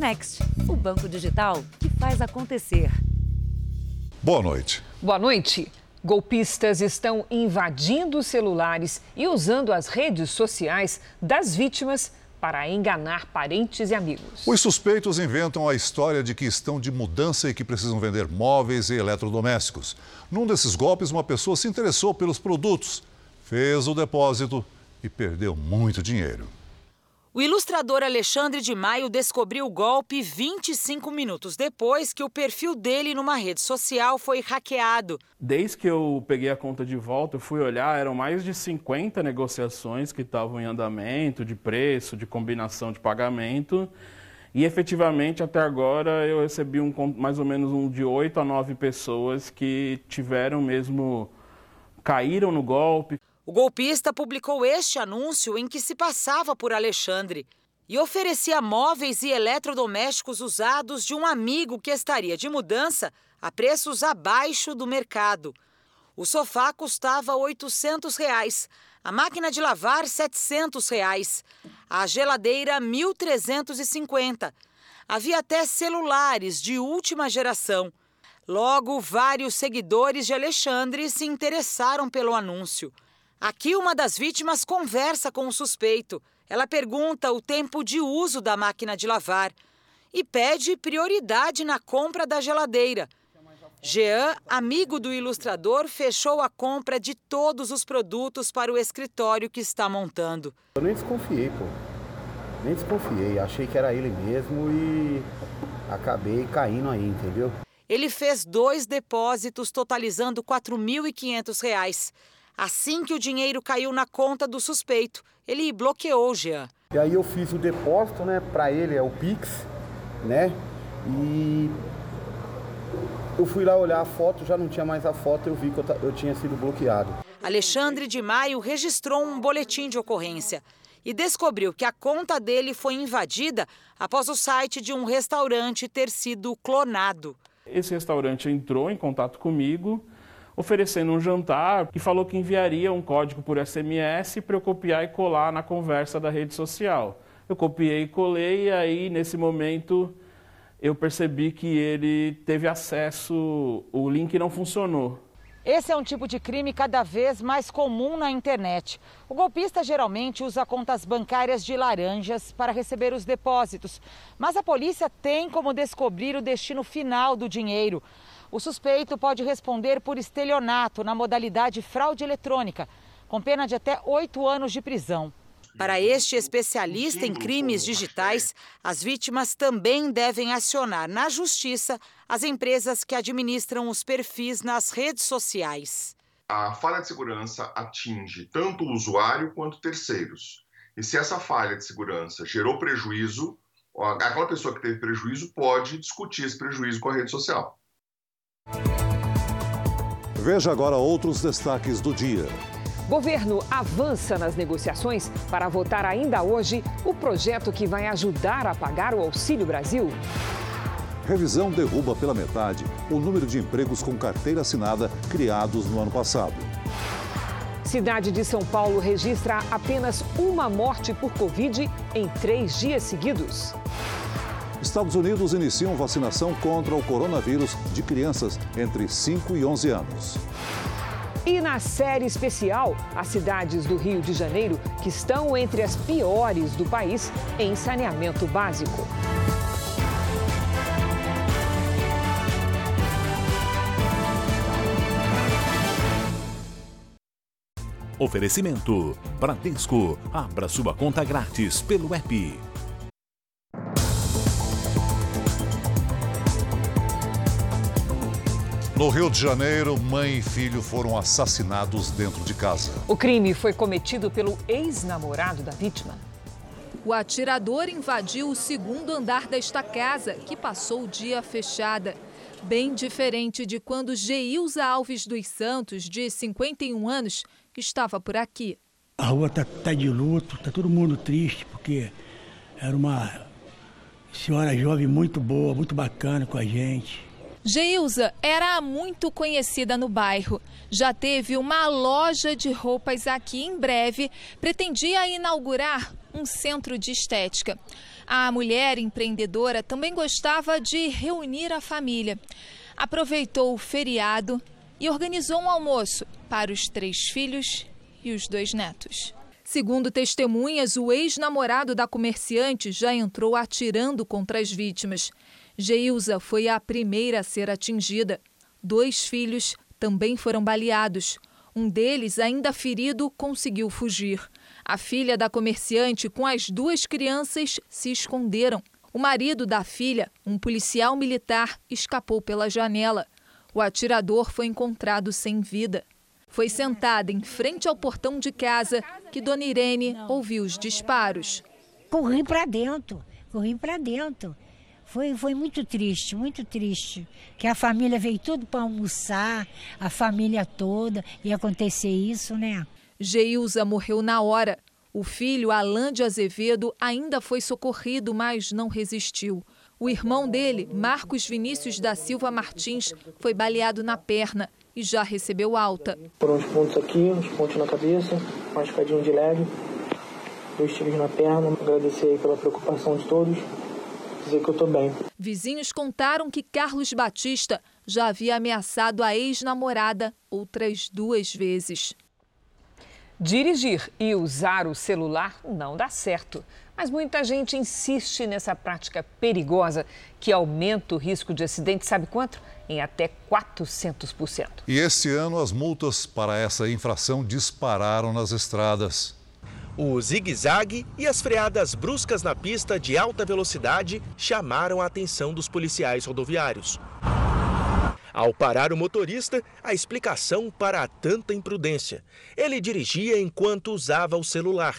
Next, o banco digital que faz acontecer. Boa noite. Boa noite. Golpistas estão invadindo celulares e usando as redes sociais das vítimas para enganar parentes e amigos. Os suspeitos inventam a história de que estão de mudança e que precisam vender móveis e eletrodomésticos. Num desses golpes, uma pessoa se interessou pelos produtos, fez o depósito e perdeu muito dinheiro. O ilustrador Alexandre de Maio descobriu o golpe 25 minutos depois que o perfil dele numa rede social foi hackeado. Desde que eu peguei a conta de volta, eu fui olhar, eram mais de 50 negociações que estavam em andamento, de preço, de combinação de pagamento. E efetivamente, até agora, eu recebi um, mais ou menos um de 8 a 9 pessoas que tiveram mesmo, caíram no golpe. O golpista publicou este anúncio em que se passava por Alexandre e oferecia móveis e eletrodomésticos usados de um amigo que estaria de mudança a preços abaixo do mercado. O sofá custava 800 reais, a máquina de lavar 700 reais, a geladeira R$ 1.350. Havia até celulares de última geração. Logo, vários seguidores de Alexandre se interessaram pelo anúncio. Aqui, uma das vítimas conversa com o suspeito. Ela pergunta o tempo de uso da máquina de lavar e pede prioridade na compra da geladeira. Jean, amigo do ilustrador, fechou a compra de todos os produtos para o escritório que está montando. Eu nem desconfiei, pô. Nem desconfiei. Achei que era ele mesmo e acabei caindo aí, entendeu? Ele fez dois depósitos totalizando R$ 4.500. Assim que o dinheiro caiu na conta do suspeito, ele bloqueou o Jean. E aí eu fiz o depósito, né, para ele, é o Pix, né? E eu fui lá olhar a foto, já não tinha mais a foto, eu vi que eu, eu tinha sido bloqueado. Alexandre de Maio registrou um boletim de ocorrência e descobriu que a conta dele foi invadida após o site de um restaurante ter sido clonado. Esse restaurante entrou em contato comigo oferecendo um jantar e falou que enviaria um código por SMS para eu copiar e colar na conversa da rede social. Eu copiei e colei e aí nesse momento eu percebi que ele teve acesso, o link não funcionou. Esse é um tipo de crime cada vez mais comum na internet. O golpista geralmente usa contas bancárias de laranjas para receber os depósitos, mas a polícia tem como descobrir o destino final do dinheiro. O suspeito pode responder por estelionato na modalidade fraude eletrônica, com pena de até oito anos de prisão. Para este especialista em crimes digitais, as vítimas também devem acionar na justiça as empresas que administram os perfis nas redes sociais. A falha de segurança atinge tanto o usuário quanto terceiros. E se essa falha de segurança gerou prejuízo, aquela pessoa que teve prejuízo pode discutir esse prejuízo com a rede social. Veja agora outros destaques do dia. Governo avança nas negociações para votar ainda hoje o projeto que vai ajudar a pagar o Auxílio Brasil. Revisão derruba pela metade o número de empregos com carteira assinada criados no ano passado. Cidade de São Paulo registra apenas uma morte por Covid em três dias seguidos. Estados Unidos iniciam vacinação contra o coronavírus de crianças entre 5 e 11 anos. E na série especial, as cidades do Rio de Janeiro que estão entre as piores do país em saneamento básico. Oferecimento: Bradesco. Abra sua conta grátis pelo app. No Rio de Janeiro, mãe e filho foram assassinados dentro de casa. O crime foi cometido pelo ex-namorado da vítima. O atirador invadiu o segundo andar desta casa, que passou o dia fechada. Bem diferente de quando Geilza Alves dos Santos, de 51 anos, estava por aqui. A rua está tá de luto, está todo mundo triste, porque era uma senhora jovem muito boa, muito bacana com a gente Geilza era muito conhecida no bairro. Já teve uma loja de roupas aqui em breve. Pretendia inaugurar um centro de estética. A mulher empreendedora também gostava de reunir a família. Aproveitou o feriado e organizou um almoço para os três filhos e os dois netos. Segundo testemunhas, o ex-namorado da comerciante já entrou atirando contra as vítimas. Geilza foi a primeira a ser atingida. Dois filhos também foram baleados. Um deles, ainda ferido, conseguiu fugir. A filha da comerciante com as duas crianças se esconderam. O marido da filha, um policial militar, escapou pela janela. O atirador foi encontrado sem vida. Foi sentada em frente ao portão de casa que Dona Irene ouviu os disparos. Corri para dentro, corri para dentro. Foi, foi muito triste, muito triste. Que a família veio tudo para almoçar, a família toda, e acontecer isso, né? Geilza morreu na hora. O filho, Alain de Azevedo, ainda foi socorrido, mas não resistiu. O irmão dele, Marcos Vinícius da Silva Martins, foi baleado na perna e já recebeu alta. Foram uns pontos aqui, uns pontos na cabeça, machucadinho de leve, dois tiros na perna. Agradecer pela preocupação de todos, dizer que eu estou bem. Vizinhos contaram que Carlos Batista já havia ameaçado a ex-namorada outras duas vezes. Dirigir e usar o celular não dá certo. Mas muita gente insiste nessa prática perigosa que aumenta o risco de acidente, sabe quanto? Em até 400%. E este ano as multas para essa infração dispararam nas estradas. O zigue-zague e as freadas bruscas na pista de alta velocidade chamaram a atenção dos policiais rodoviários. Ao parar o motorista, a explicação para tanta imprudência. Ele dirigia enquanto usava o celular.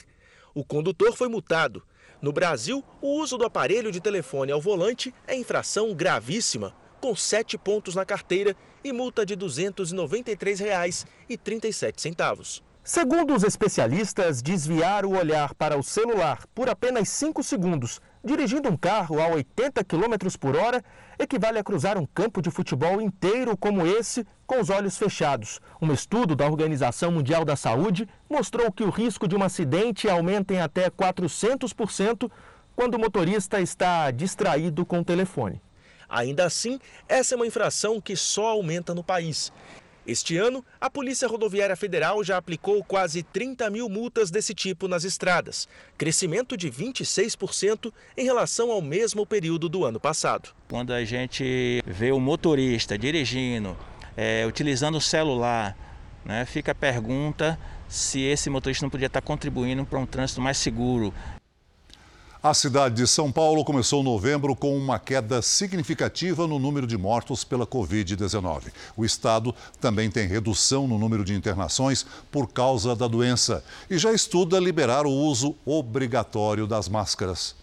O condutor foi multado no Brasil, o uso do aparelho de telefone ao volante é infração gravíssima, com sete pontos na carteira e multa de R$ 293,37. Segundo os especialistas, desviar o olhar para o celular por apenas 5 segundos dirigindo um carro a 80 km por hora equivale a cruzar um campo de futebol inteiro como esse com os olhos fechados. Um estudo da Organização Mundial da Saúde mostrou que o risco de um acidente aumenta em até 400% quando o motorista está distraído com o telefone. Ainda assim, essa é uma infração que só aumenta no país. Este ano, a Polícia Rodoviária Federal já aplicou quase 30 mil multas desse tipo nas estradas, crescimento de 26% em relação ao mesmo período do ano passado. Quando a gente vê o motorista dirigindo, é, utilizando o celular, né, fica a pergunta se esse motorista não podia estar contribuindo para um trânsito mais seguro, a cidade de São Paulo começou novembro com uma queda significativa no número de mortos pela Covid-19. O estado também tem redução no número de internações por causa da doença e já estuda liberar o uso obrigatório das máscaras.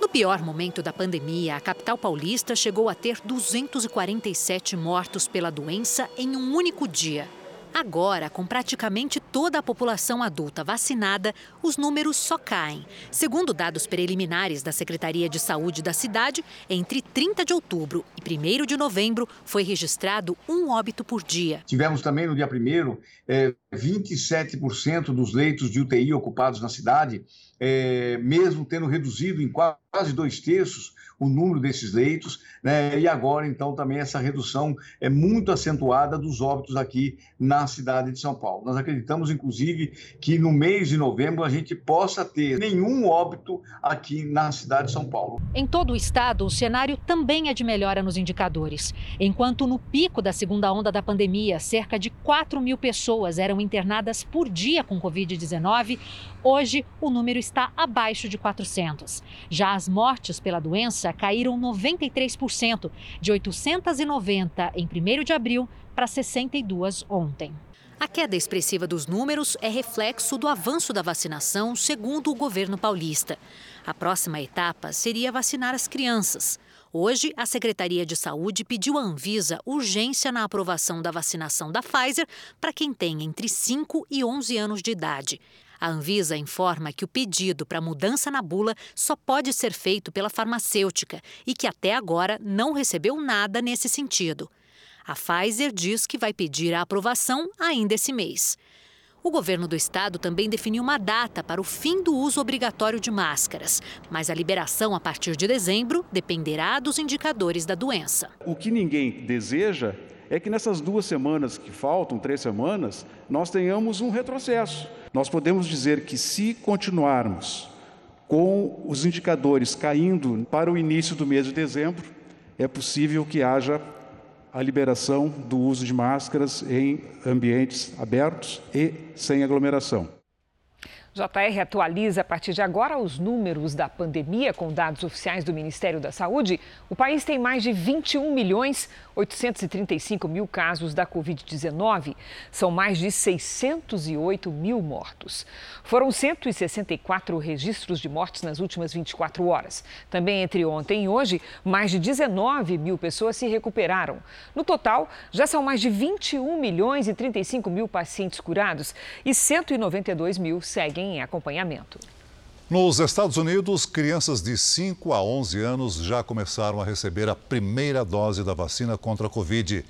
No pior momento da pandemia, a capital paulista chegou a ter 247 mortos pela doença em um único dia. Agora, com praticamente toda a população adulta vacinada, os números só caem. Segundo dados preliminares da Secretaria de Saúde da cidade, entre 30 de outubro e 1 de novembro foi registrado um óbito por dia. Tivemos também no dia 1 é, 27% dos leitos de UTI ocupados na cidade, é, mesmo tendo reduzido em quase dois terços o número desses leitos, né? e agora, então, também essa redução é muito acentuada dos óbitos aqui na cidade de São Paulo. Nós acreditamos, inclusive, que no mês de novembro a gente possa ter nenhum óbito aqui na cidade de São Paulo. Em todo o estado, o cenário também é de melhora nos indicadores. Enquanto no pico da segunda onda da pandemia, cerca de 4 mil pessoas eram internadas por dia com Covid-19, hoje o número está abaixo de 400. Já as mortes pela doença caíram 93%, de 890 em 1 de abril para 62 ontem. A queda expressiva dos números é reflexo do avanço da vacinação, segundo o governo paulista. A próxima etapa seria vacinar as crianças. Hoje, a Secretaria de Saúde pediu à Anvisa urgência na aprovação da vacinação da Pfizer para quem tem entre 5 e 11 anos de idade. A Anvisa informa que o pedido para mudança na bula só pode ser feito pela farmacêutica e que até agora não recebeu nada nesse sentido. A Pfizer diz que vai pedir a aprovação ainda esse mês. O governo do estado também definiu uma data para o fim do uso obrigatório de máscaras, mas a liberação a partir de dezembro dependerá dos indicadores da doença. O que ninguém deseja é que nessas duas semanas que faltam, três semanas, nós tenhamos um retrocesso. Nós podemos dizer que se continuarmos com os indicadores caindo para o início do mês de dezembro, é possível que haja a liberação do uso de máscaras em ambientes abertos e sem aglomeração. JR atualiza a partir de agora os números da pandemia com dados oficiais do Ministério da Saúde. O país tem mais de 21 milhões 835 mil casos da Covid-19. São mais de 608 mil mortos. Foram 164 registros de mortes nas últimas 24 horas. Também entre ontem e hoje, mais de 19 mil pessoas se recuperaram. No total, já são mais de 21 milhões e 35 mil pacientes curados e 192 mil seguem em acompanhamento. Nos Estados Unidos, crianças de 5 a 11 anos já começaram a receber a primeira dose da vacina contra a Covid.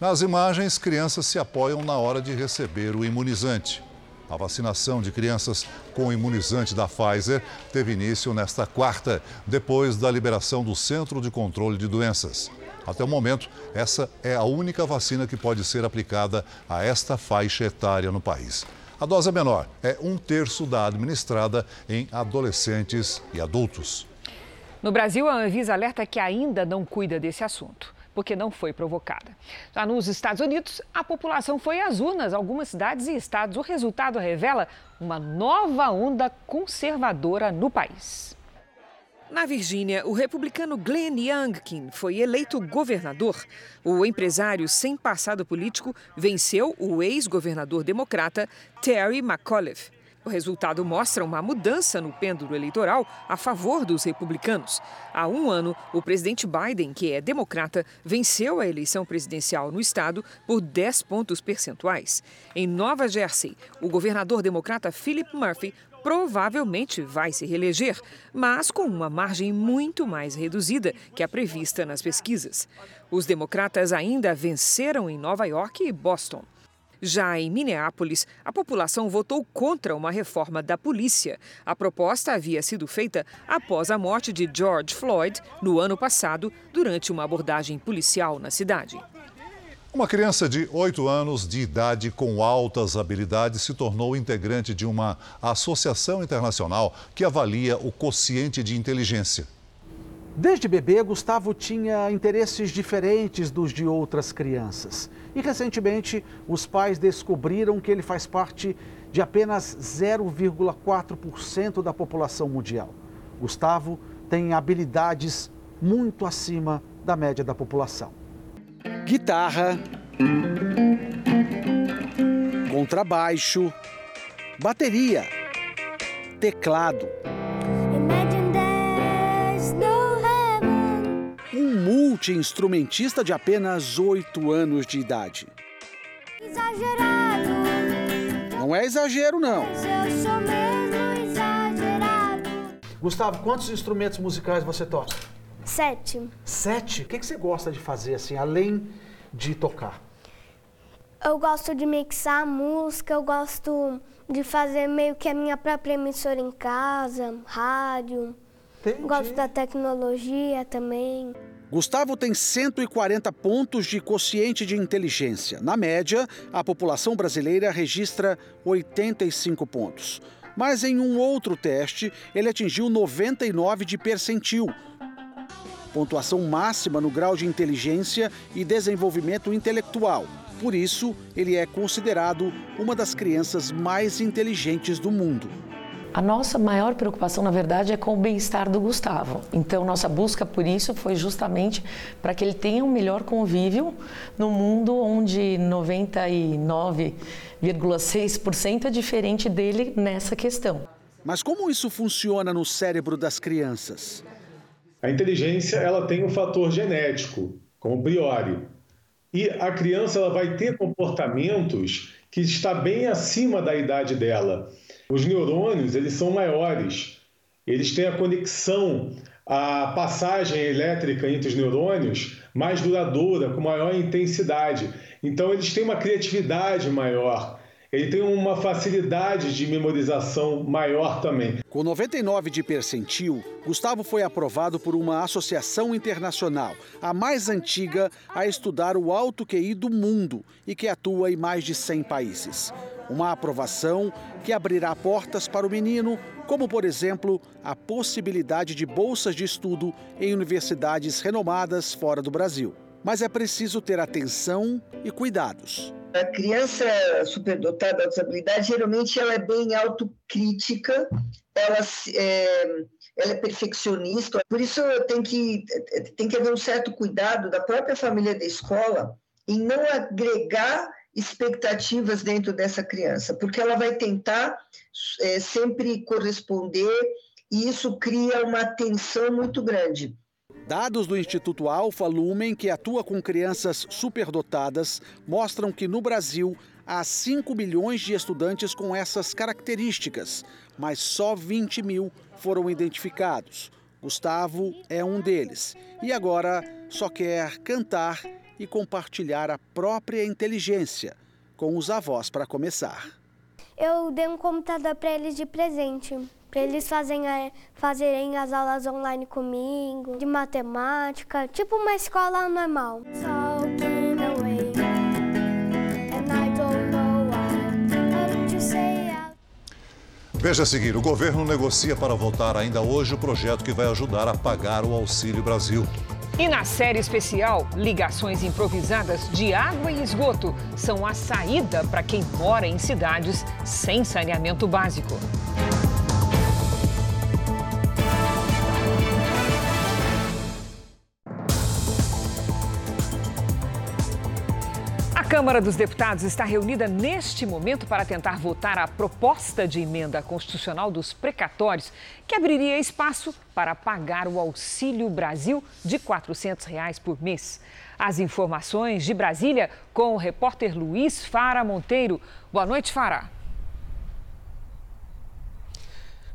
Nas imagens, crianças se apoiam na hora de receber o imunizante. A vacinação de crianças com o imunizante da Pfizer teve início nesta quarta, depois da liberação do Centro de Controle de Doenças. Até o momento, essa é a única vacina que pode ser aplicada a esta faixa etária no país. A dose é menor, é um terço da administrada em adolescentes e adultos. No Brasil, a Anvisa alerta que ainda não cuida desse assunto, porque não foi provocada. Já nos Estados Unidos, a população foi às urnas, algumas cidades e estados. O resultado revela uma nova onda conservadora no país. Na Virgínia, o republicano Glenn Youngkin foi eleito governador. O empresário sem passado político venceu o ex-governador democrata Terry McAuliffe. O resultado mostra uma mudança no pêndulo eleitoral a favor dos republicanos. Há um ano, o presidente Biden, que é democrata, venceu a eleição presidencial no estado por 10 pontos percentuais. Em Nova Jersey, o governador democrata Philip Murphy provavelmente vai se reeleger, mas com uma margem muito mais reduzida que a prevista nas pesquisas. Os democratas ainda venceram em Nova York e Boston. Já em Minneapolis, a população votou contra uma reforma da polícia. A proposta havia sido feita após a morte de George Floyd no ano passado, durante uma abordagem policial na cidade. Uma criança de 8 anos de idade com altas habilidades se tornou integrante de uma associação internacional que avalia o quociente de inteligência. Desde bebê, Gustavo tinha interesses diferentes dos de outras crianças. E recentemente, os pais descobriram que ele faz parte de apenas 0,4% da população mundial. Gustavo tem habilidades muito acima da média da população guitarra, contrabaixo, bateria, teclado. Um multi-instrumentista de apenas 8 anos de idade. Exagerado. Não é exagero, não. Mas eu sou mesmo exagerado. Gustavo, quantos instrumentos musicais você toca? Sete. Sete? O que você gosta de fazer, assim, além de tocar? Eu gosto de mixar música, eu gosto de fazer meio que a minha própria emissora em casa, rádio. Entendi. Gosto da tecnologia também. Gustavo tem 140 pontos de quociente de inteligência. Na média, a população brasileira registra 85 pontos. Mas em um outro teste, ele atingiu 99 de percentil, pontuação máxima no grau de inteligência e desenvolvimento intelectual. Por isso, ele é considerado uma das crianças mais inteligentes do mundo. A nossa maior preocupação, na verdade, é com o bem-estar do Gustavo. Então, nossa busca por isso foi justamente para que ele tenha um melhor convívio no mundo onde 99,6% é diferente dele nessa questão. Mas como isso funciona no cérebro das crianças? A inteligência ela tem um fator genético, como priori. E a criança ela vai ter comportamentos que está bem acima da idade dela. Os neurônios, eles são maiores. Eles têm a conexão, a passagem elétrica entre os neurônios mais duradoura, com maior intensidade. Então, eles têm uma criatividade maior. Ele tem uma facilidade de memorização maior também. Com 99 de percentil, Gustavo foi aprovado por uma associação internacional, a mais antiga a estudar o alto QI do mundo e que atua em mais de 100 países. Uma aprovação que abrirá portas para o menino, como, por exemplo, a possibilidade de bolsas de estudo em universidades renomadas fora do Brasil. Mas é preciso ter atenção e cuidados. A criança superdotada da disabilidade, geralmente, ela é bem autocrítica, ela é, ela é perfeccionista, por isso tem que, tem que haver um certo cuidado da própria família da escola em não agregar expectativas dentro dessa criança, porque ela vai tentar é, sempre corresponder e isso cria uma tensão muito grande. Dados do Instituto Alfa Lumen, que atua com crianças superdotadas, mostram que no Brasil há 5 milhões de estudantes com essas características, mas só 20 mil foram identificados. Gustavo é um deles e agora só quer cantar e compartilhar a própria inteligência com os avós para começar. Eu dei um computador para eles de presente, para eles fazerem, é, fazerem as aulas online comigo, de matemática, tipo uma escola normal. Veja a seguir: o governo negocia para votar ainda hoje o projeto que vai ajudar a pagar o Auxílio Brasil. E na série especial, ligações improvisadas de água e esgoto são a saída para quem mora em cidades sem saneamento básico. Câmara dos Deputados está reunida neste momento para tentar votar a proposta de emenda constitucional dos precatórios, que abriria espaço para pagar o Auxílio Brasil de 400 reais por mês. As informações de Brasília com o repórter Luiz Fara Monteiro. Boa noite, Fara.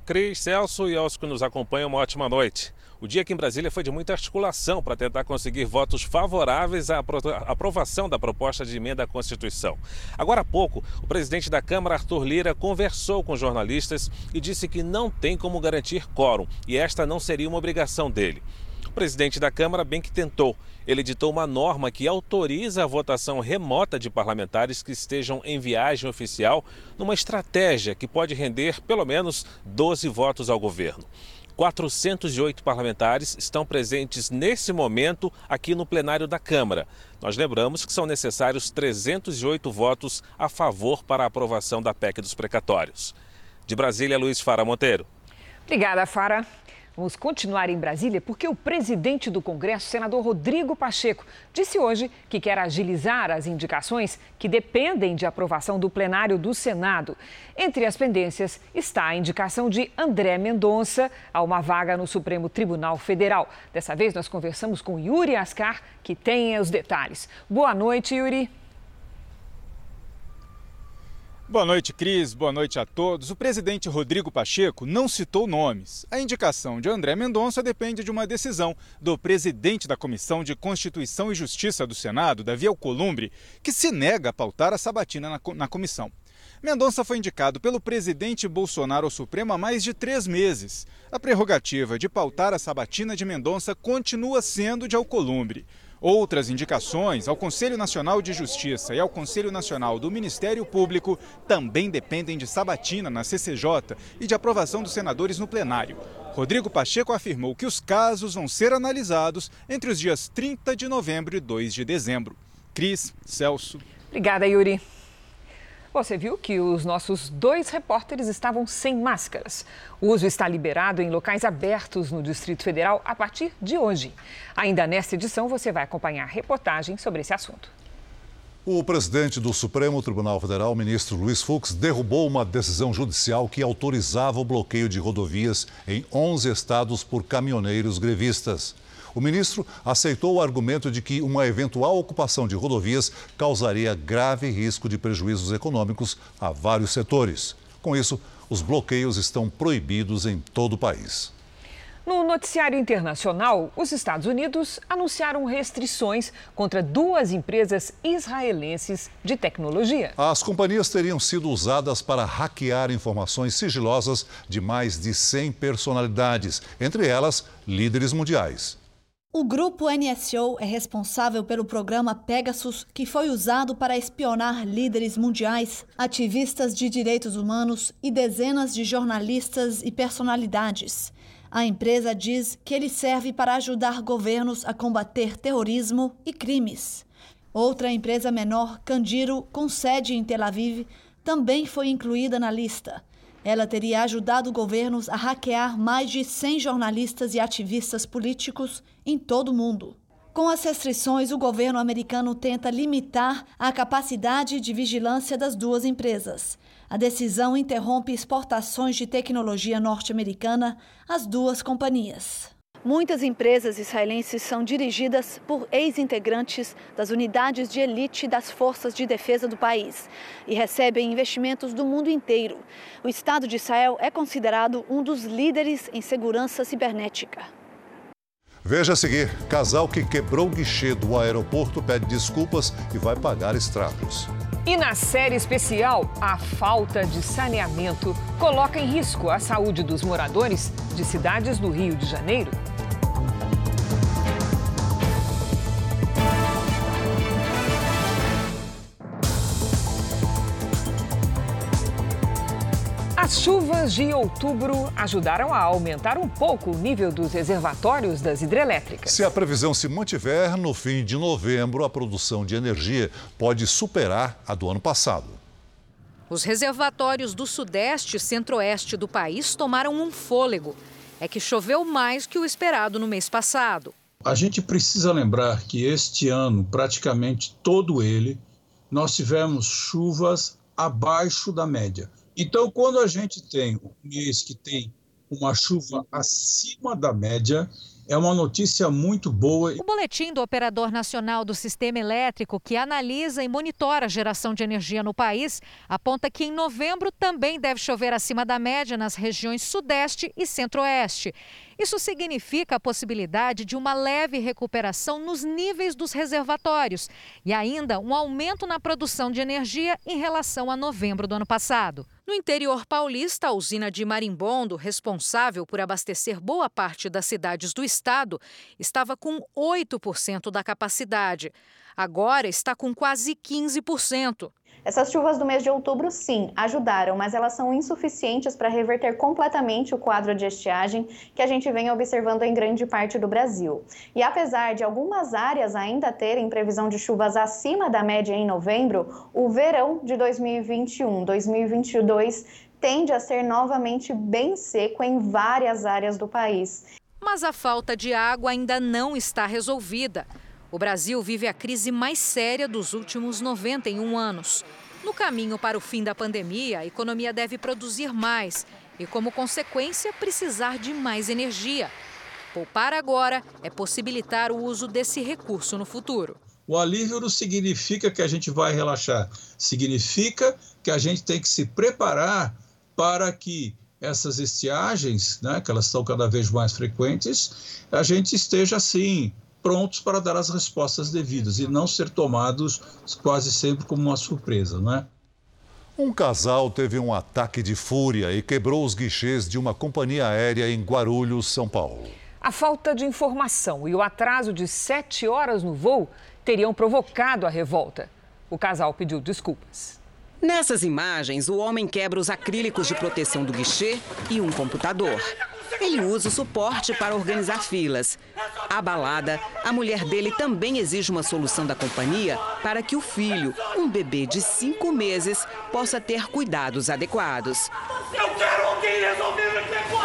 Cris, Celso e aos que nos acompanham, uma ótima noite. O dia aqui em Brasília foi de muita articulação para tentar conseguir votos favoráveis à aprovação da proposta de emenda à Constituição. Agora há pouco, o presidente da Câmara, Arthur Lira, conversou com jornalistas e disse que não tem como garantir quórum e esta não seria uma obrigação dele. O presidente da Câmara bem que tentou. Ele editou uma norma que autoriza a votação remota de parlamentares que estejam em viagem oficial, numa estratégia que pode render pelo menos 12 votos ao governo. 408 parlamentares estão presentes nesse momento aqui no plenário da Câmara. Nós lembramos que são necessários 308 votos a favor para a aprovação da PEC dos precatórios. De Brasília, Luiz Fara Monteiro. Obrigada, Fara. Vamos continuar em Brasília porque o presidente do Congresso, senador Rodrigo Pacheco, disse hoje que quer agilizar as indicações que dependem de aprovação do plenário do Senado. Entre as pendências está a indicação de André Mendonça a uma vaga no Supremo Tribunal Federal. Dessa vez nós conversamos com Yuri Ascar, que tem os detalhes. Boa noite, Yuri. Boa noite, Cris. Boa noite a todos. O presidente Rodrigo Pacheco não citou nomes. A indicação de André Mendonça depende de uma decisão do presidente da Comissão de Constituição e Justiça do Senado, Davi Alcolumbre, que se nega a pautar a sabatina na, comissão. Mendonça foi indicado pelo presidente Bolsonaro ao Supremo há mais de três meses. A prerrogativa de pautar a sabatina de Mendonça continua sendo de Alcolumbre. Outras indicações ao Conselho Nacional de Justiça e ao Conselho Nacional do Ministério Público também dependem de sabatina na CCJ e de aprovação dos senadores no plenário. Rodrigo Pacheco afirmou que os casos vão ser analisados entre os dias 30 de novembro e 2 de dezembro. Cris, Celso. Obrigada, Yuri. Você viu que os nossos dois repórteres estavam sem máscaras. O uso está liberado em locais abertos no Distrito Federal a partir de hoje. Ainda nesta edição, você vai acompanhar reportagem sobre esse assunto. O presidente do Supremo Tribunal Federal, ministro Luiz Fux, derrubou uma decisão judicial que autorizava o bloqueio de rodovias em 11 estados por caminhoneiros grevistas. O ministro aceitou o argumento de que uma eventual ocupação de rodovias causaria grave risco de prejuízos econômicos a vários setores. Com isso, os bloqueios estão proibidos em todo o país. No noticiário internacional, os Estados Unidos anunciaram restrições contra duas empresas israelenses de tecnologia. As companhias teriam sido usadas para hackear informações sigilosas de mais de 100 personalidades, entre elas líderes mundiais. O grupo NSO é responsável pelo programa Pegasus, que foi usado para espionar líderes mundiais, ativistas de direitos humanos e dezenas de jornalistas e personalidades. A empresa diz que ele serve para ajudar governos a combater terrorismo e crimes. Outra empresa menor, Candiro, com sede em Tel Aviv, também foi incluída na lista. Ela teria ajudado governos a hackear mais de 100 jornalistas e ativistas políticos em todo o mundo. Com as restrições, o governo americano tenta limitar a capacidade de vigilância das duas empresas. A decisão interrompe exportações de tecnologia norte-americana às duas companhias. Muitas empresas israelenses são dirigidas por ex-integrantes das unidades de elite das forças de defesa do país e recebem investimentos do mundo inteiro. O Estado de Israel é considerado um dos líderes em segurança cibernética. Veja a seguir: casal que quebrou o guichê do aeroporto pede desculpas e vai pagar estragos. E na série especial, a falta de saneamento coloca em risco a saúde dos moradores de cidades do Rio de Janeiro. As chuvas de outubro ajudaram a aumentar um pouco o nível dos reservatórios das hidrelétricas. Se a previsão se mantiver, no fim de novembro, a produção de energia pode superar a do ano passado. Os reservatórios do Sudeste e Centro-Oeste do país tomaram um fôlego. É que choveu mais que o esperado no mês passado. A gente precisa lembrar que este ano, praticamente todo ele, nós tivemos chuvas abaixo da média. Então, quando a gente tem um mês que tem uma chuva acima da média, é uma notícia muito boa. O boletim do Operador Nacional do Sistema Elétrico, que analisa e monitora a geração de energia no país, aponta que em novembro também deve chover acima da média nas regiões Sudeste e Centro-Oeste. Isso significa a possibilidade de uma leve recuperação nos níveis dos reservatórios e ainda um aumento na produção de energia em relação a novembro do ano passado. No interior paulista, a usina de Marimbondo, responsável por abastecer boa parte das cidades do estado, estava com 8% da capacidade. Agora está com quase 15%. Essas chuvas do mês de outubro, sim, ajudaram, mas elas são insuficientes para reverter completamente o quadro de estiagem que a gente vem observando em grande parte do Brasil. E apesar de algumas áreas ainda terem previsão de chuvas acima da média em novembro, o verão de 2021-2022 tende a ser novamente bem seco em várias áreas do país. Mas a falta de água ainda não está resolvida. O Brasil vive a crise mais séria dos últimos 91 anos. No caminho para o fim da pandemia, a economia deve produzir mais e, como consequência, precisar de mais energia. Poupar agora é possibilitar o uso desse recurso no futuro. O alívio não significa que a gente vai relaxar, significa que a gente tem que se preparar para que essas estiagens, né, que elas estão cada vez mais frequentes, a gente esteja assim prontos para dar as respostas devidas e não ser tomados quase sempre como uma surpresa, não é? Um casal teve um ataque de fúria e quebrou os guichês de uma companhia aérea em Guarulhos, São Paulo. A falta de informação e o atraso de sete horas no voo teriam provocado a revolta. O casal pediu desculpas. Nessas imagens, o homem quebra os acrílicos de proteção do guichê e um computador. Ele usa o suporte para organizar filas. Abalada, a mulher dele também exige uma solução da companhia para que o filho, um bebê de cinco meses, possa ter cuidados adequados. Eu quero alguém aqui agora!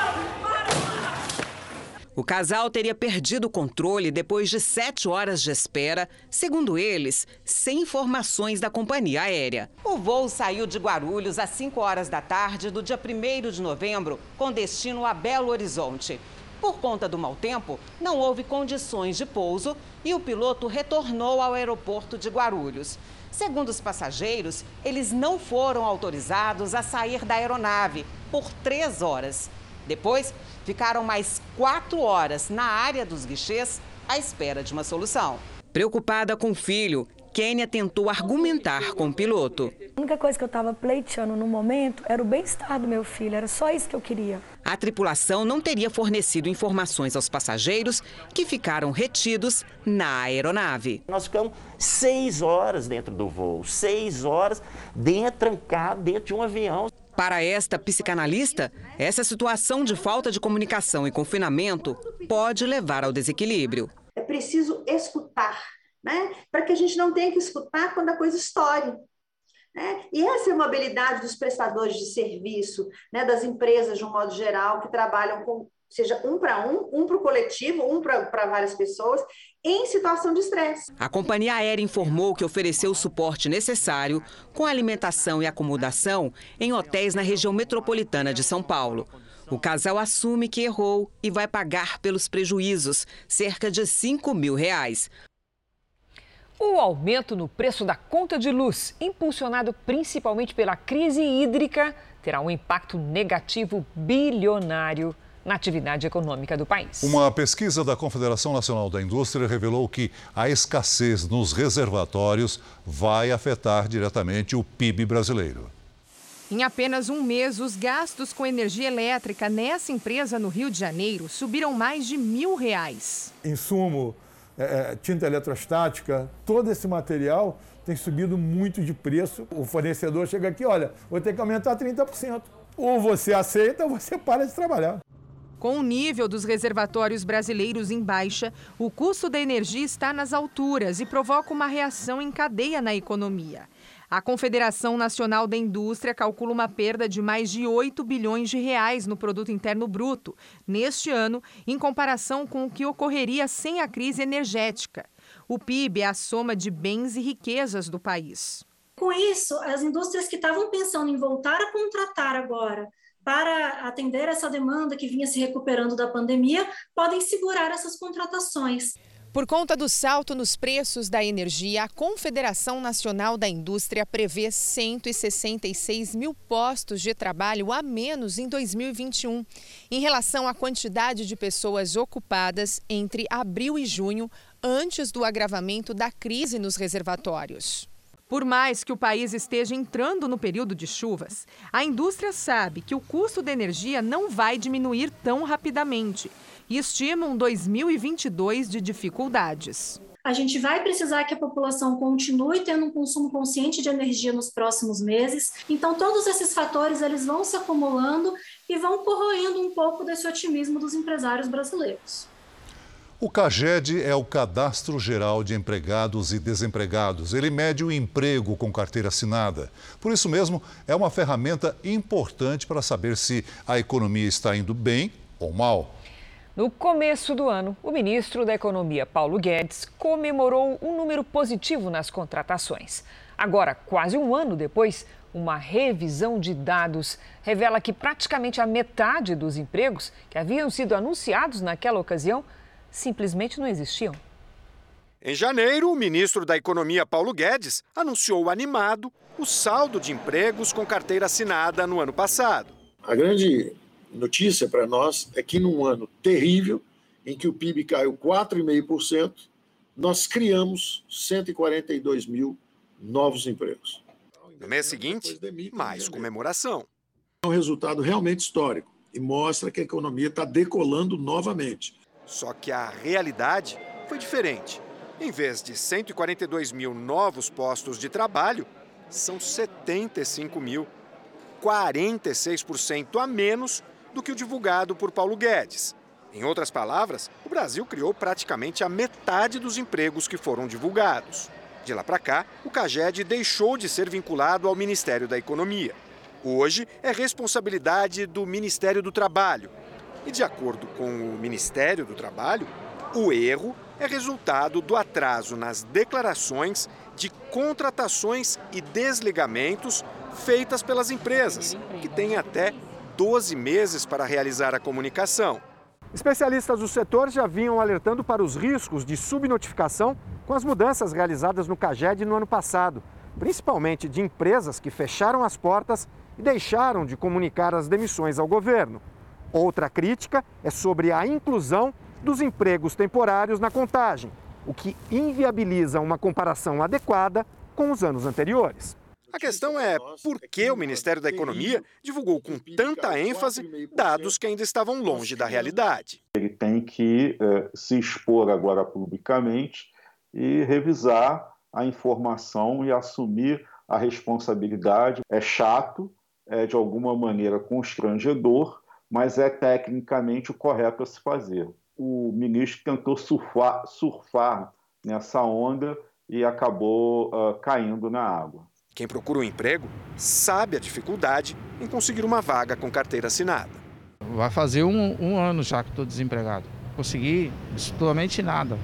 O casal teria perdido o controle depois de sete horas de espera, segundo eles, sem informações da companhia aérea. O voo saiu de Guarulhos às 5 horas da tarde do dia 1 de novembro, com destino a Belo Horizonte. Por conta do mau tempo, não houve condições de pouso e o piloto retornou ao aeroporto de Guarulhos. Segundo os passageiros, eles não foram autorizados a sair da aeronave por três horas. Depois, ficaram mais quatro horas na área dos guichês à espera de uma solução. Preocupada com o filho, Kênia tentou argumentar com o piloto. A única coisa que eu estava pleiteando no momento era o bem-estar do meu filho, era só isso que eu queria. A tripulação não teria fornecido informações aos passageiros que ficaram retidos na aeronave. Nós ficamos seis horas dentro do voo, seis horas dentro, trancado dentro de um avião. Para esta psicanalista, essa situação de falta de comunicação e confinamento pode levar ao desequilíbrio. É preciso escutar né? para que a gente não tenha que escutar quando a coisa estoure. Né? E essa é uma habilidade dos prestadores de serviço, né? das empresas de um modo geral, que trabalham com, seja um para um, um para o coletivo, um para várias pessoas, em situação de estresse. A companhia aérea informou que ofereceu o suporte necessário com alimentação e acomodação em hotéis na região metropolitana de São Paulo. O casal assume que errou e vai pagar pelos prejuízos, cerca de 5 mil reais. O aumento no preço da conta de luz, impulsionado principalmente pela crise hídrica, terá um impacto negativo bilionário na atividade econômica do país. Uma pesquisa da Confederação Nacional da Indústria revelou que a escassez nos reservatórios vai afetar diretamente o PIB brasileiro. Em apenas um mês, os gastos com energia elétrica nessa empresa no Rio de Janeiro subiram mais de mil reais. Insumo é, é, tinta eletrostática, todo esse material tem subido muito de preço. O fornecedor chega aqui, olha, vou ter que aumentar 30%. Ou você aceita ou você para de trabalhar. Com o nível dos reservatórios brasileiros em baixa, o custo da energia está nas alturas e provoca uma reação em cadeia na economia. A Confederação Nacional da Indústria calcula uma perda de mais de 8 bilhões de reais no produto interno bruto neste ano, em comparação com o que ocorreria sem a crise energética. O PIB é a soma de bens e riquezas do país. Com isso, as indústrias que estavam pensando em voltar a contratar agora para atender essa demanda que vinha se recuperando da pandemia, podem segurar essas contratações. Por conta do salto nos preços da energia, a Confederação Nacional da Indústria prevê 166 mil postos de trabalho a menos em 2021, em relação à quantidade de pessoas ocupadas entre abril e junho, antes do agravamento da crise nos reservatórios. Por mais que o país esteja entrando no período de chuvas, a indústria sabe que o custo da energia não vai diminuir tão rapidamente e estima um 2022 de dificuldades. A gente vai precisar que a população continue tendo um consumo consciente de energia nos próximos meses. Então, todos esses fatores eles vão se acumulando e vão corroendo um pouco desse otimismo dos empresários brasileiros. O CAGED é o Cadastro Geral de Empregados e Desempregados. Ele mede o emprego com carteira assinada. Por isso mesmo, é uma ferramenta importante para saber se a economia está indo bem ou mal. No começo do ano, o ministro da Economia, Paulo Guedes, comemorou um número positivo nas contratações. Agora, quase um ano depois, uma revisão de dados revela que praticamente a metade dos empregos que haviam sido anunciados naquela ocasião simplesmente não existiam. Em janeiro, o ministro da Economia, Paulo Guedes, anunciou animado o saldo de empregos com carteira assinada no ano passado. A grande notícia para nós é que num ano terrível, em que o PIB caiu 4,5%, nós criamos 142 mil novos empregos. No mês seguinte, mais comemoração. É um resultado realmente histórico e mostra que a economia está decolando novamente. Só que a realidade foi diferente. Em vez de 142 mil novos postos de trabalho, são 75 mil. 46% a menos do que o divulgado por Paulo Guedes. Em outras palavras, o Brasil criou praticamente a metade dos empregos que foram divulgados. De lá para cá, o CAGED deixou de ser vinculado ao Ministério da Economia. Hoje é responsabilidade do Ministério do Trabalho. E, de acordo com o Ministério do Trabalho, o erro é resultado do atraso nas declarações de contratações e desligamentos feitas pelas empresas, que têm até 12 meses para realizar a comunicação. Especialistas do setor já vinham alertando para os riscos de subnotificação com as mudanças realizadas no CAGED no ano passado, principalmente de empresas que fecharam as portas e deixaram de comunicar as demissões ao governo. Outra crítica é sobre a inclusão dos empregos temporários na contagem, o que inviabiliza uma comparação adequada com os anos anteriores. A questão é por que o Ministério da Economia divulgou com tanta ênfase dados que ainda estavam longe da realidade. Ele tem que eh, se expor agora publicamente e revisar a informação e assumir a responsabilidade. É chato, é de alguma maneira constrangedor, mas é tecnicamente o correto a se fazer. O ministro tentou surfar, surfar nessa onda e acabou uh, caindo na água. Quem procura um emprego sabe a dificuldade em conseguir uma vaga com carteira assinada. Vai fazer um, um ano já que estou desempregado. Consegui absolutamente nada.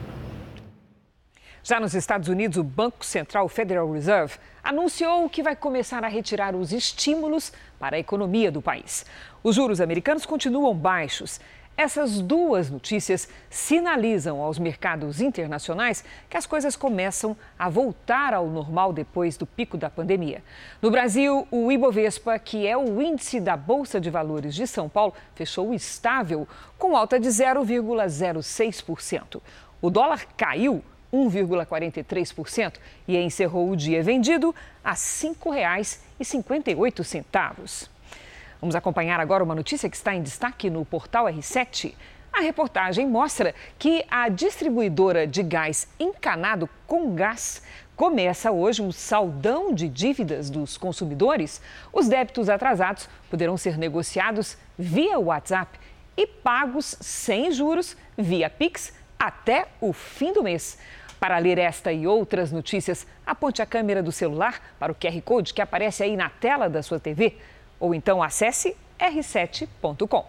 Já nos Estados Unidos, o Banco Central Federal Reserve anunciou que vai começar a retirar os estímulos para a economia do país. Os juros americanos continuam baixos essas duas notícias sinalizam aos mercados internacionais que as coisas começam a voltar ao normal depois do pico da pandemia. No Brasil, o Ibovespa, que é o índice da Bolsa de Valores de São Paulo, fechou estável, com alta de 0,06%. O dólar caiu 1,43% e encerrou o dia vendido a R$ 5,58. Vamos acompanhar agora uma notícia que está em destaque no portal R7. A reportagem mostra que a distribuidora de gás encanado com gás começa hoje um saldão de dívidas dos consumidores. Os débitos atrasados poderão ser negociados via WhatsApp e pagos sem juros via Pix até o fim do mês. Para ler esta e outras notícias, aponte a câmera do celular para o QR Code que aparece aí na tela da sua TV ou então acesse r7.com.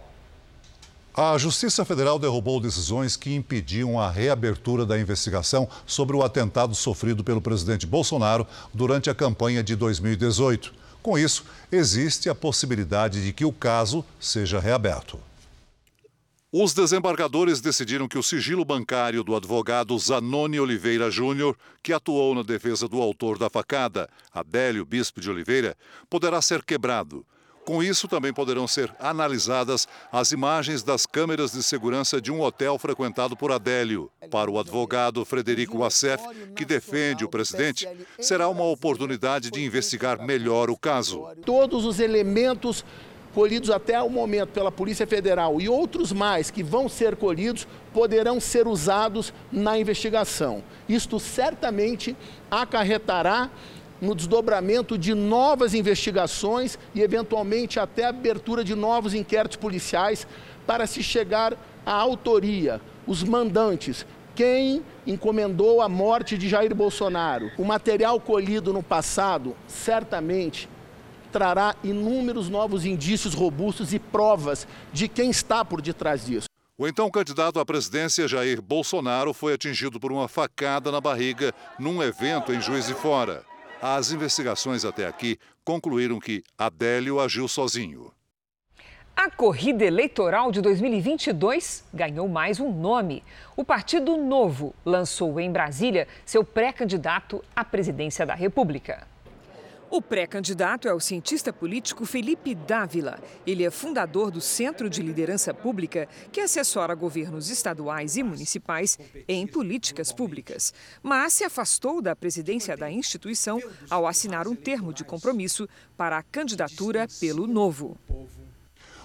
A Justiça Federal derrubou decisões que impediam a reabertura da investigação sobre o atentado sofrido pelo presidente Bolsonaro durante a campanha de 2018. Com isso, existe a possibilidade de que o caso seja reaberto. Os desembargadores decidiram que o sigilo bancário do advogado Zanoni Oliveira Júnior, que atuou na defesa do autor da facada, Adélio Bispo de Oliveira, poderá ser quebrado com isso, também poderão ser analisadas as imagens das câmeras de segurança de um hotel frequentado por Adélio. Para o advogado Frederico Wassef, que defende o presidente, será uma oportunidade de investigar melhor o caso. Todos os elementos colhidos até o momento pela Polícia Federal e outros mais que vão ser colhidos poderão ser usados na investigação. Isto certamente acarretará no desdobramento de novas investigações e, eventualmente, até a abertura de novos inquéritos policiais para se chegar à autoria, os mandantes, quem encomendou a morte de Jair Bolsonaro. O material colhido no passado certamente trará inúmeros novos indícios robustos e provas de quem está por detrás disso. O então candidato à presidência Jair Bolsonaro foi atingido por uma facada na barriga num evento em Juiz de Fora. As investigações até aqui concluíram que Adélio agiu sozinho. A corrida eleitoral de 2022 ganhou mais um nome. O Partido Novo lançou em Brasília seu pré-candidato à presidência da República. O pré-candidato é o cientista político Felipe Dávila. Ele é fundador do Centro de Liderança Pública, que assessora governos estaduais e municipais em políticas públicas. Mas se afastou da presidência da instituição ao assinar um termo de compromisso para a candidatura pelo Novo.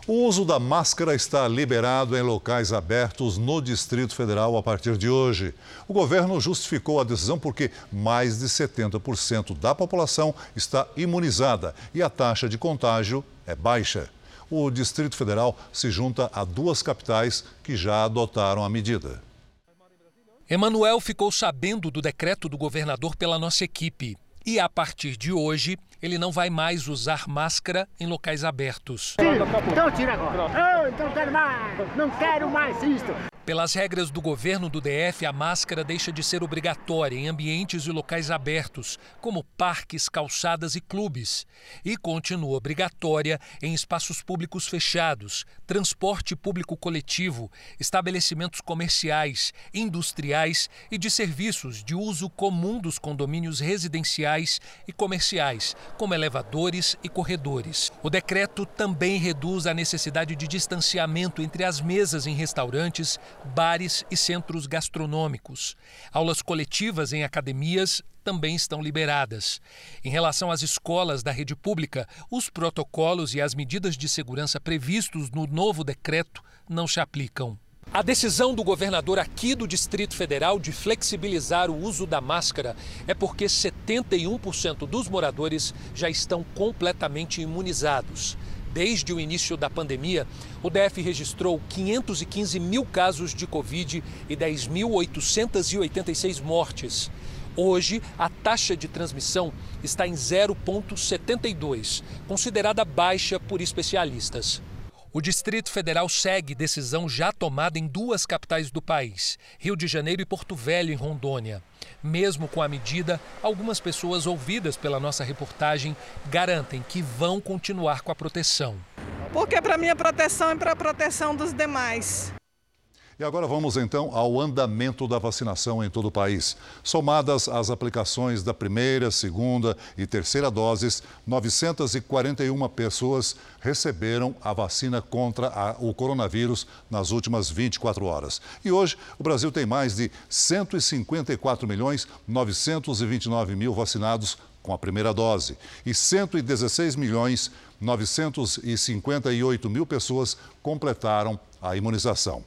O uso da máscara está liberado em locais abertos no Distrito Federal a partir de hoje. O governo justificou a decisão porque mais de 70% da população está imunizada e a taxa de contágio é baixa. O Distrito Federal se junta a duas capitais que já adotaram a medida. Emanuel ficou sabendo do decreto do governador pela nossa equipe. E a partir de hoje, ele não vai mais usar máscara em locais abertos. Tira. Então tira agora. Oh, então não quero mais. Não quero mais isso. Pelas regras do governo do DF, a máscara deixa de ser obrigatória em ambientes e locais abertos, como parques, calçadas e clubes, e continua obrigatória em espaços públicos fechados, transporte público coletivo, estabelecimentos comerciais, industriais e de serviços de uso comum dos condomínios residenciais e comerciais, como elevadores e corredores. O decreto também reduz a necessidade de distanciamento entre as mesas em restaurantes, bares e centros gastronômicos. Aulas coletivas em academias também estão liberadas. Em relação às escolas da rede pública, os protocolos e as medidas de segurança previstos no novo decreto não se aplicam. A decisão do governador aqui do Distrito Federal de flexibilizar o uso da máscara é porque 71% dos moradores já estão completamente imunizados. Desde o início da pandemia, o DF registrou 515 mil casos de Covid e 10.886 mortes. Hoje, a taxa de transmissão está em 0,72, considerada baixa por especialistas. O Distrito Federal segue decisão já tomada em duas capitais do país, Rio de Janeiro e Porto Velho, em Rondônia. Mesmo com a medida, algumas pessoas ouvidas pela nossa reportagem garantem que vão continuar com a proteção. Porque para mim a proteção é para a proteção dos demais. E agora vamos então ao andamento da vacinação em todo o país. Somadas as aplicações da primeira, segunda e terceira doses, 941 pessoas receberam a vacina contra a, o coronavírus nas últimas 24 horas. E hoje o Brasil tem mais de 154 milhões 929 mil vacinados com a primeira dose e 116 milhões 958 mil pessoas completaram a imunização.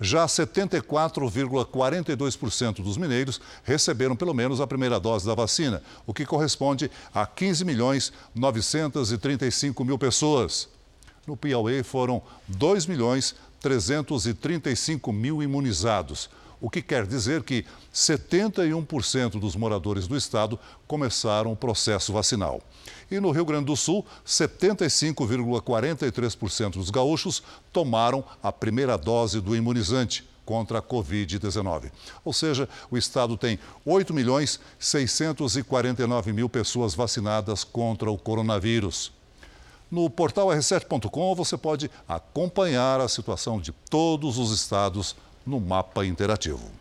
Já 74,42% dos mineiros receberam pelo menos a primeira dose da vacina, o que corresponde a 15 milhões 935 mil pessoas. No Piauí foram 2 milhões 335 mil imunizados, o que quer dizer que 71% dos moradores do estado começaram o processo vacinal. E no Rio Grande do Sul, 75,43% dos gaúchos tomaram a primeira dose do imunizante contra a Covid-19. Ou seja, o estado tem 8 milhões 649 mil pessoas vacinadas contra o coronavírus. No portal r7.com você pode acompanhar a situação de todos os estados no mapa interativo.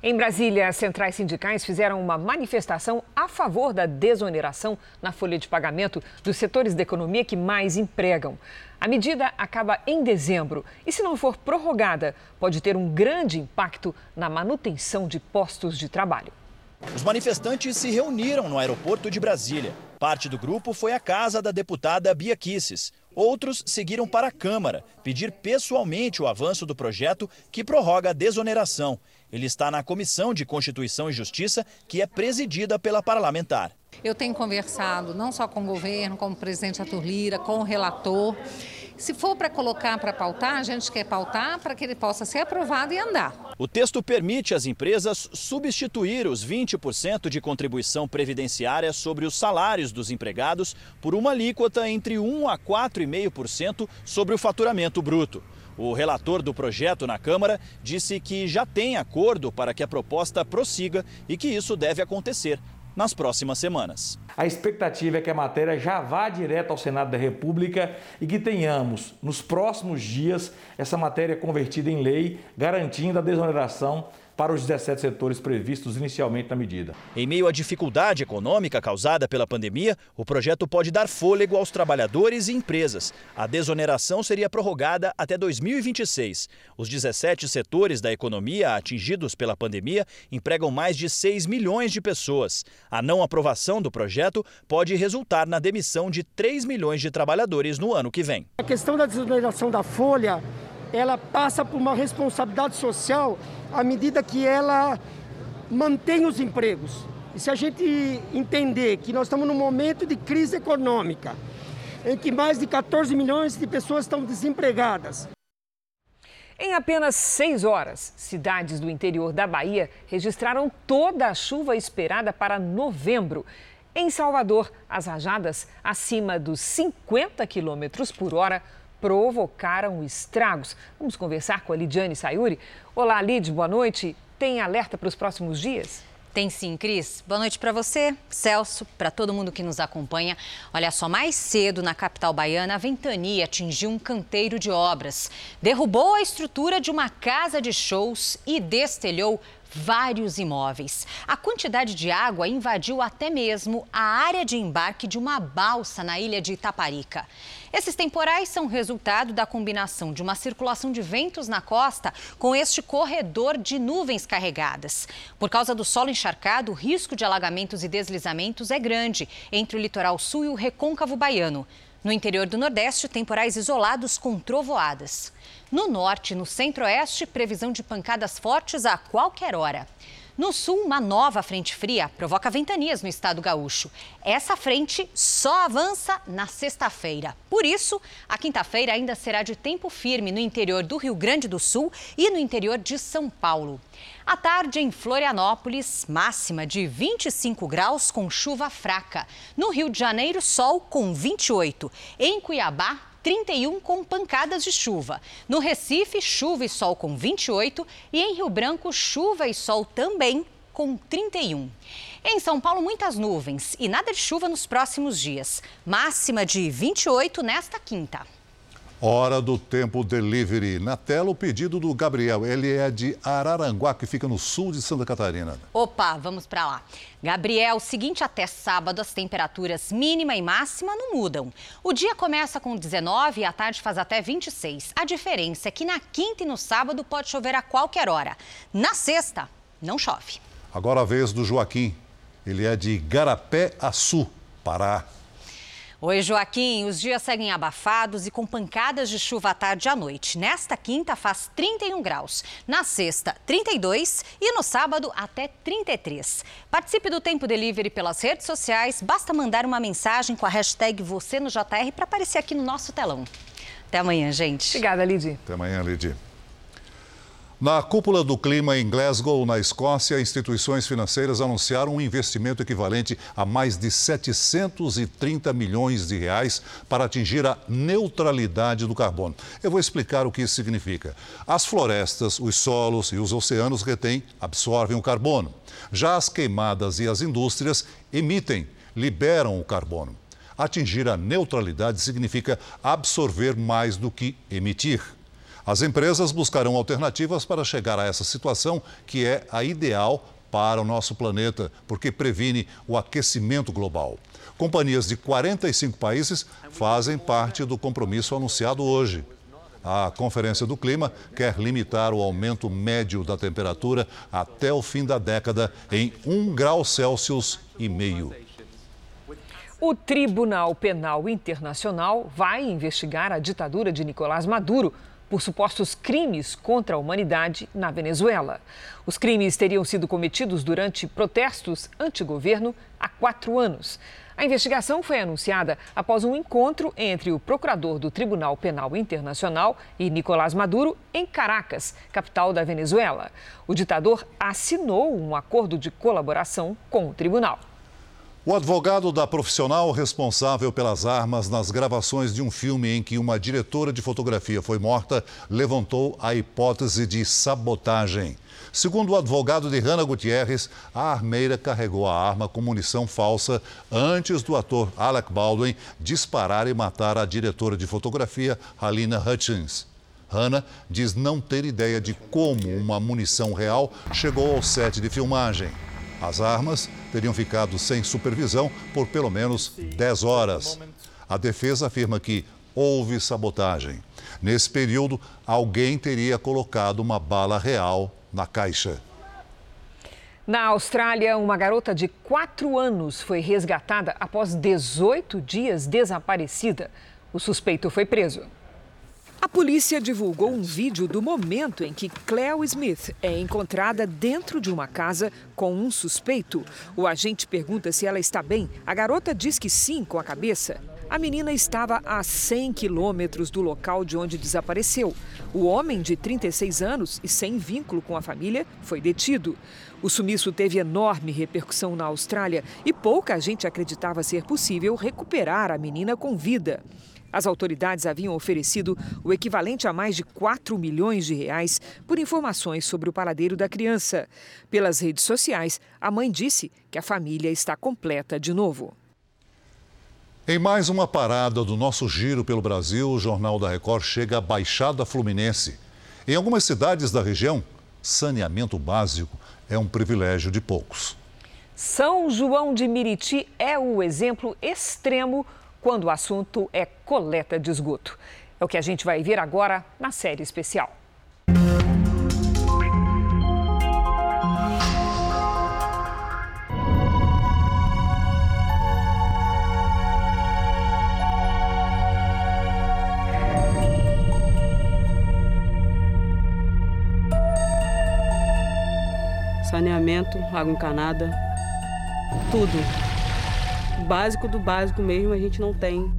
Em Brasília, as centrais sindicais fizeram uma manifestação a favor da desoneração na folha de pagamento dos setores da economia que mais empregam. A medida acaba em dezembro e, se não for prorrogada, pode ter um grande impacto na manutenção de postos de trabalho. Os manifestantes se reuniram no aeroporto de Brasília. Parte do grupo foi à casa da deputada Bia Kisses. Outros seguiram para a Câmara, pedir pessoalmente o avanço do projeto que prorroga a desoneração. Ele está na Comissão de Constituição e Justiça, que é presidida pela parlamentar. Eu tenho conversado não só com o governo, como o presidente Arthur Lira, com o relator. Se for para colocar para pautar, a gente quer pautar para que ele possa ser aprovado e andar. O texto permite às empresas substituir os 20% de contribuição previdenciária sobre os salários dos empregados por uma alíquota entre 1 a 4,5% sobre o faturamento bruto. O relator do projeto na Câmara disse que já tem acordo para que a proposta prossiga e que isso deve acontecer nas próximas semanas. A expectativa é que a matéria já vá direto ao Senado da República e que tenhamos, nos próximos dias, essa matéria convertida em lei, garantindo a desoneração para os 17 setores previstos inicialmente na medida. Em meio à dificuldade econômica causada pela pandemia, o projeto pode dar fôlego aos trabalhadores e empresas. A desoneração seria prorrogada até 2026. Os 17 setores da economia atingidos pela pandemia empregam mais de 6 milhões de pessoas. A não aprovação do projeto pode resultar na demissão de 3 milhões de trabalhadores no ano que vem. A questão da desoneração da folha ela passa por uma responsabilidade social à medida que ela mantém os empregos. E se a gente entender que nós estamos num momento de crise econômica, em que mais de 14 milhões de pessoas estão desempregadas. Em apenas seis horas, cidades do interior da Bahia registraram toda a chuva esperada para novembro. Em Salvador, as rajadas acima dos 50 quilômetros por hora provocaram estragos. Vamos conversar com a Lidiane Sayuri. Olá, Lid, boa noite. Tem alerta para os próximos dias? Tem sim, Cris. Boa noite para você, Celso, para todo mundo que nos acompanha. Olha só, mais cedo na capital baiana, a ventania atingiu um canteiro de obras, derrubou a estrutura de uma casa de shows e destelhou vários imóveis. A quantidade de água invadiu até mesmo a área de embarque de uma balsa na ilha de Itaparica. Esses temporais são resultado da combinação de uma circulação de ventos na costa com este corredor de nuvens carregadas. Por causa do solo encharcado, o risco de alagamentos e deslizamentos é grande entre o litoral sul e o recôncavo baiano. No interior do Nordeste, temporais isolados com trovoadas. No norte e no centro-oeste, previsão de pancadas fortes a qualquer hora. No sul, uma nova frente fria provoca ventanias no estado gaúcho. Essa frente só avança na sexta-feira. Por isso, a quinta-feira ainda será de tempo firme no interior do Rio Grande do Sul e no interior de São Paulo. À tarde, em Florianópolis, máxima de 25 graus com chuva fraca. No Rio de Janeiro, sol com 28. Em Cuiabá, 31 com pancadas de chuva. No Recife, chuva e sol com 28 e em Rio Branco, chuva e sol também com 31. Em São Paulo, muitas nuvens e nada de chuva nos próximos dias. Máxima de 28 nesta quinta. Hora do Tempo Delivery. Na tela, o pedido do Gabriel. Ele é de Araranguá, que fica no sul de Santa Catarina. Opa, vamos para lá. Gabriel, seguinte até sábado, as temperaturas mínima e máxima não mudam. O dia começa com 19 e a tarde faz até 26. A diferença é que na quinta e no sábado pode chover a qualquer hora. Na sexta, não chove. Agora a vez do Joaquim. Ele é de Garapé Açu, Pará. Oi, Joaquim. Os dias seguem abafados e com pancadas de chuva à tarde e à noite. Nesta quinta faz 31 graus, na sexta 32 e no sábado até 33. Participe do Tempo Delivery pelas redes sociais. Basta mandar uma mensagem com a hashtag você no JR para aparecer aqui no nosso telão. Até amanhã, gente. Obrigada, Lidy. Até amanhã, Lidy. Na cúpula do clima em Glasgow, na Escócia, instituições financeiras anunciaram um investimento equivalente a mais de 730 milhões de reais para atingir a neutralidade do carbono. Eu vou explicar o que isso significa. As florestas, os solos e os oceanos retêm, absorvem o carbono. Já as queimadas e as indústrias emitem, liberam o carbono. Atingir a neutralidade significa absorver mais do que emitir. As empresas buscarão alternativas para chegar a essa situação que é a ideal para o nosso planeta, porque previne o aquecimento global. Companhias de 45 países fazem parte do compromisso anunciado hoje. A Conferência do Clima quer limitar o aumento médio da temperatura até o fim da década em 1 grau Celsius e meio. O Tribunal Penal Internacional vai investigar a ditadura de Nicolás Maduro por supostos crimes contra a humanidade na Venezuela. Os crimes teriam sido cometidos durante protestos anti-governo há quatro anos. A investigação foi anunciada após um encontro entre o procurador do Tribunal Penal Internacional e Nicolás Maduro em Caracas, capital da Venezuela. O ditador assinou um acordo de colaboração com o tribunal. O advogado da profissional responsável pelas armas nas gravações de um filme em que uma diretora de fotografia foi morta levantou a hipótese de sabotagem. Segundo o advogado de Rana Gutierrez, a armeira carregou a arma com munição falsa antes do ator Alec Baldwin disparar e matar a diretora de fotografia, Halina Hutchins. Hannah diz não ter ideia de como uma munição real chegou ao set de filmagem. As armas teriam ficado sem supervisão por pelo menos 10 horas. A defesa afirma que houve sabotagem. Nesse período, alguém teria colocado uma bala real na caixa. Na Austrália, uma garota de 4 anos foi resgatada após 18 dias desaparecida. O suspeito foi preso. A polícia divulgou um vídeo do momento em que Cleo Smith é encontrada dentro de uma casa com um suspeito. O agente pergunta se ela está bem. A garota diz que sim, com a cabeça. A menina estava a 100 quilômetros do local de onde desapareceu. O homem, de 36 anos e sem vínculo com a família, foi detido. O sumiço teve enorme repercussão na Austrália e pouca gente acreditava ser possível recuperar a menina com vida. As autoridades haviam oferecido o equivalente a mais de 4 milhões de reais por informações sobre o paradeiro da criança. Pelas redes sociais, a mãe disse que a família está completa de novo. Em mais uma parada do nosso giro pelo Brasil, o Jornal da Record chega à Baixada Fluminense. Em algumas cidades da região, saneamento básico é um privilégio de poucos. São João de Miriti é o exemplo extremo quando o assunto é coleta de esgoto. É o que a gente vai ver agora na série especial. Saneamento, água encanada, tudo básico do básico mesmo a gente não tem.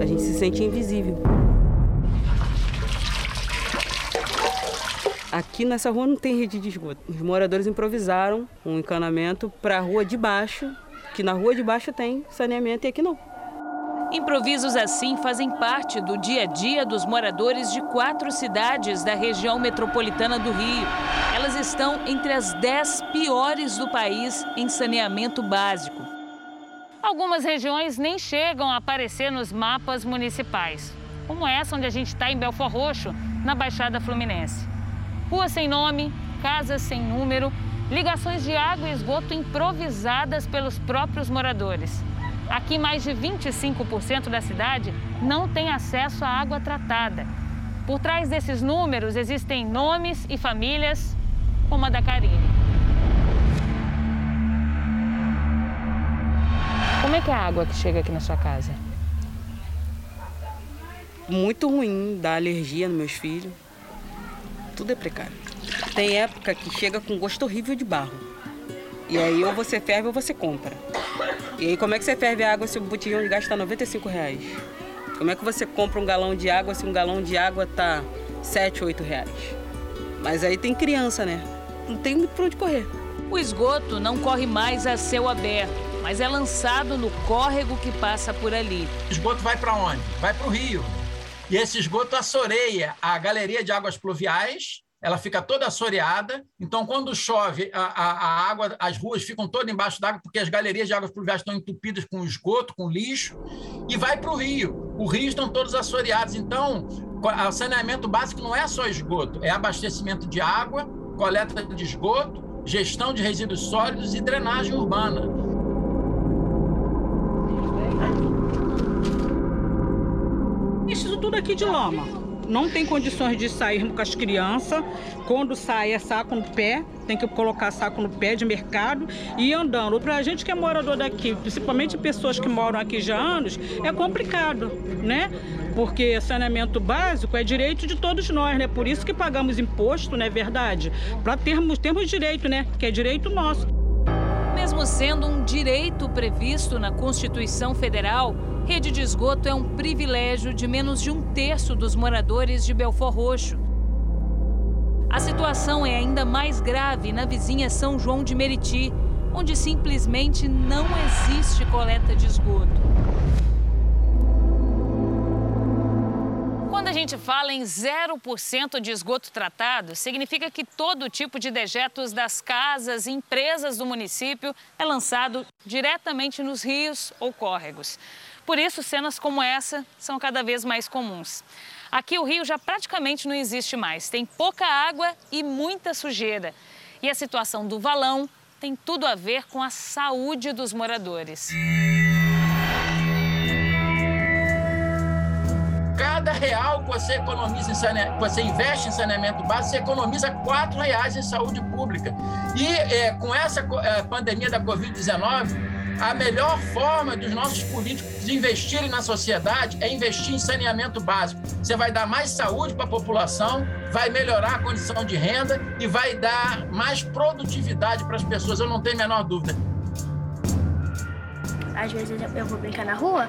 A gente se sente invisível. Aqui nessa rua não tem rede de esgoto. Os moradores improvisaram um encanamento para a rua de baixo, que na rua de baixo tem saneamento e aqui não. Improvisos assim fazem parte do dia a dia dos moradores de quatro cidades da região metropolitana do Rio. Elas estão entre as dez piores do país em saneamento básico. Algumas regiões nem chegam a aparecer nos mapas municipais, como essa onde a gente está em Belfor Roxo, na Baixada Fluminense. Rua sem nome, casas sem número, ligações de água e esgoto improvisadas pelos próprios moradores. Aqui, mais de 25% da cidade não tem acesso à água tratada. Por trás desses números existem nomes e famílias, como a da Karine. Como é que é a água que chega aqui na sua casa? Muito ruim, dá alergia nos meus filhos. Tudo é precário. Tem época que chega com gosto horrível de barro. E aí ou você ferve ou você compra. E aí como é que você ferve a água se o botijão de gás está 95 reais? Como é que você compra um galão de água se um galão de água tá 7, 8 reais? Mas aí tem criança, né? Não tem muito pra onde correr. O esgoto não corre mais a céu aberto, mas é lançado no córrego que passa por ali. O esgoto vai para onde? Vai para o rio. E esse esgoto assoreia a galeria de águas pluviais ela fica toda assoreada. Então, quando chove, a, a, a água, as ruas ficam todas embaixo d'água, porque as galerias de águas pluviais estão entupidas com esgoto, com lixo, e vai para o rio. Os rios estão todos assoreados. Então, o saneamento básico não é só esgoto, é abastecimento de água, coleta de esgoto, gestão de resíduos sólidos e drenagem urbana. Isso tudo aqui de lama não tem condições de sair com as crianças. Quando sai é saco no pé, tem que colocar saco no pé de mercado e andando. Para a gente que é morador daqui, principalmente pessoas que moram aqui já há anos, é complicado, né? Porque saneamento básico é direito de todos nós, né? Por isso que pagamos imposto, não é verdade? Para termos, termos direito, né? Que é direito nosso. Mesmo sendo um direito previsto na Constituição Federal, rede de esgoto é um privilégio de menos de um terço dos moradores de Belfor Roxo. A situação é ainda mais grave na vizinha São João de Meriti, onde simplesmente não existe coleta de esgoto. Gente fala em 0% de esgoto tratado, significa que todo tipo de dejetos das casas e empresas do município é lançado diretamente nos rios ou córregos. Por isso, cenas como essa são cada vez mais comuns. Aqui o rio já praticamente não existe mais, tem pouca água e muita sujeira. E a situação do valão tem tudo a ver com a saúde dos moradores. Cada real que você economiza em saneamento, você investe em saneamento básico, você economiza quatro reais em saúde pública. E é, com essa é, pandemia da Covid-19, a melhor forma dos nossos políticos investirem na sociedade é investir em saneamento básico. Você vai dar mais saúde para a população, vai melhorar a condição de renda e vai dar mais produtividade para as pessoas, eu não tenho a menor dúvida. Às vezes eu vou brincar na rua,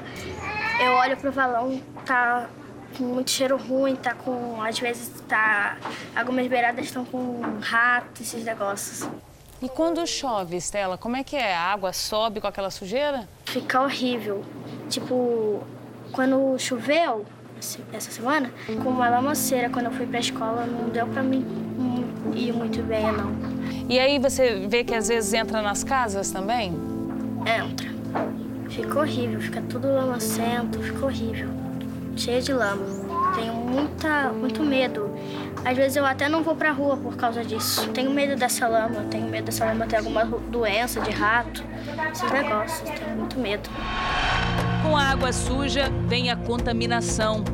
eu olho pro valão, tá com muito cheiro ruim, tá com. Às vezes tá. Algumas beiradas estão com rato, esses negócios. E quando chove, Estela, como é que é? A água sobe com aquela sujeira? Fica horrível. Tipo, quando choveu, essa semana, com uma lamaceira, quando eu fui pra escola, não deu pra mim ir muito bem, não. E aí você vê que às vezes entra nas casas também? Entra. Fica horrível, fica tudo lamacento, fica horrível. Cheio de lama. Tenho muita, muito medo. Às vezes eu até não vou pra rua por causa disso. Tenho medo dessa lama, tenho medo dessa lama ter alguma doença de rato, esses negócios. Tenho muito medo. Com a água suja vem a contaminação.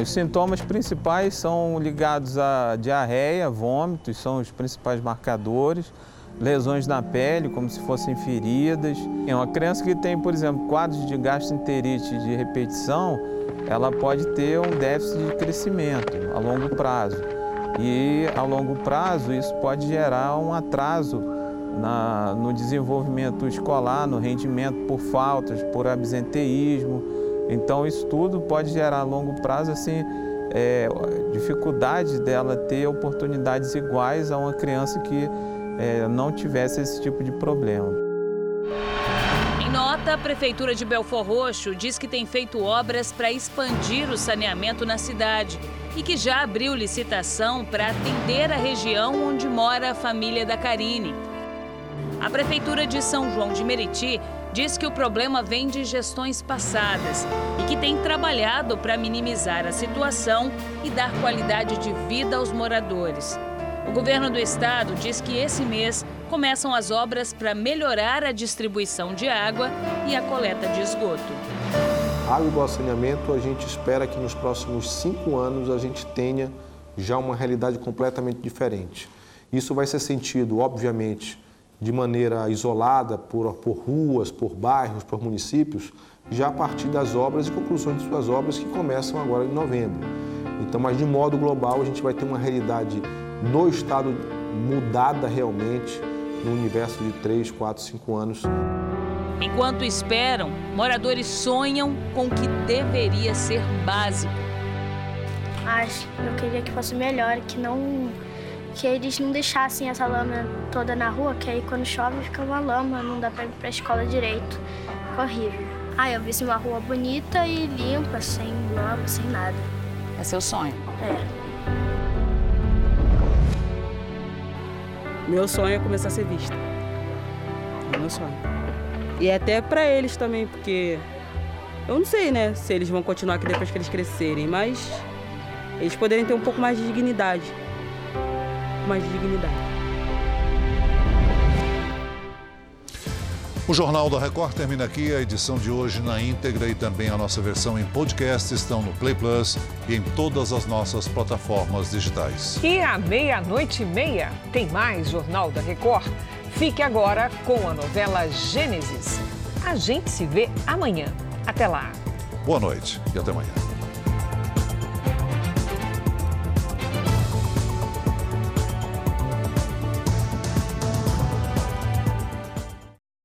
Os sintomas principais são ligados a diarreia, vômitos, são os principais marcadores, lesões na pele, como se fossem feridas. Uma criança que tem, por exemplo, quadros de gastroenterite de repetição, ela pode ter um déficit de crescimento a longo prazo. E a longo prazo isso pode gerar um atraso na, no desenvolvimento escolar, no rendimento por faltas, por absenteísmo. Então isso tudo pode gerar a longo prazo assim, é, dificuldade dela ter oportunidades iguais a uma criança que é, não tivesse esse tipo de problema. Em nota, a Prefeitura de Belfor Roxo diz que tem feito obras para expandir o saneamento na cidade e que já abriu licitação para atender a região onde mora a família da Karine. A Prefeitura de São João de Meriti diz que o problema vem de gestões passadas e que tem trabalhado para minimizar a situação e dar qualidade de vida aos moradores. O governo do estado diz que esse mês começam as obras para melhorar a distribuição de água e a coleta de esgoto. Água e saneamento, a gente espera que nos próximos cinco anos a gente tenha já uma realidade completamente diferente. Isso vai ser sentido, obviamente, de maneira isolada por, por ruas, por bairros, por municípios, já a partir das obras e conclusões de suas obras que começam agora em novembro. Então, mas de modo global, a gente vai ter uma realidade no estado mudada realmente no universo de 3, 4, 5 anos. Enquanto esperam, moradores sonham com o que deveria ser básico. Mas eu queria que fosse melhor, que não que eles não deixassem essa lama toda na rua, que aí quando chove fica uma lama, não dá pra ir pra escola direito. Fica horrível. Ah, eu visse uma rua bonita e limpa, sem lama, sem nada. É seu sonho? É. Meu sonho é começar a ser vista. É meu sonho. E até pra eles também, porque eu não sei, né, se eles vão continuar aqui depois que eles crescerem, mas eles poderem ter um pouco mais de dignidade mais dignidade. O Jornal da Record termina aqui. A edição de hoje na íntegra e também a nossa versão em podcast estão no Play Plus e em todas as nossas plataformas digitais. E à meia-noite e meia tem mais Jornal da Record. Fique agora com a novela Gênesis. A gente se vê amanhã. Até lá. Boa noite e até amanhã.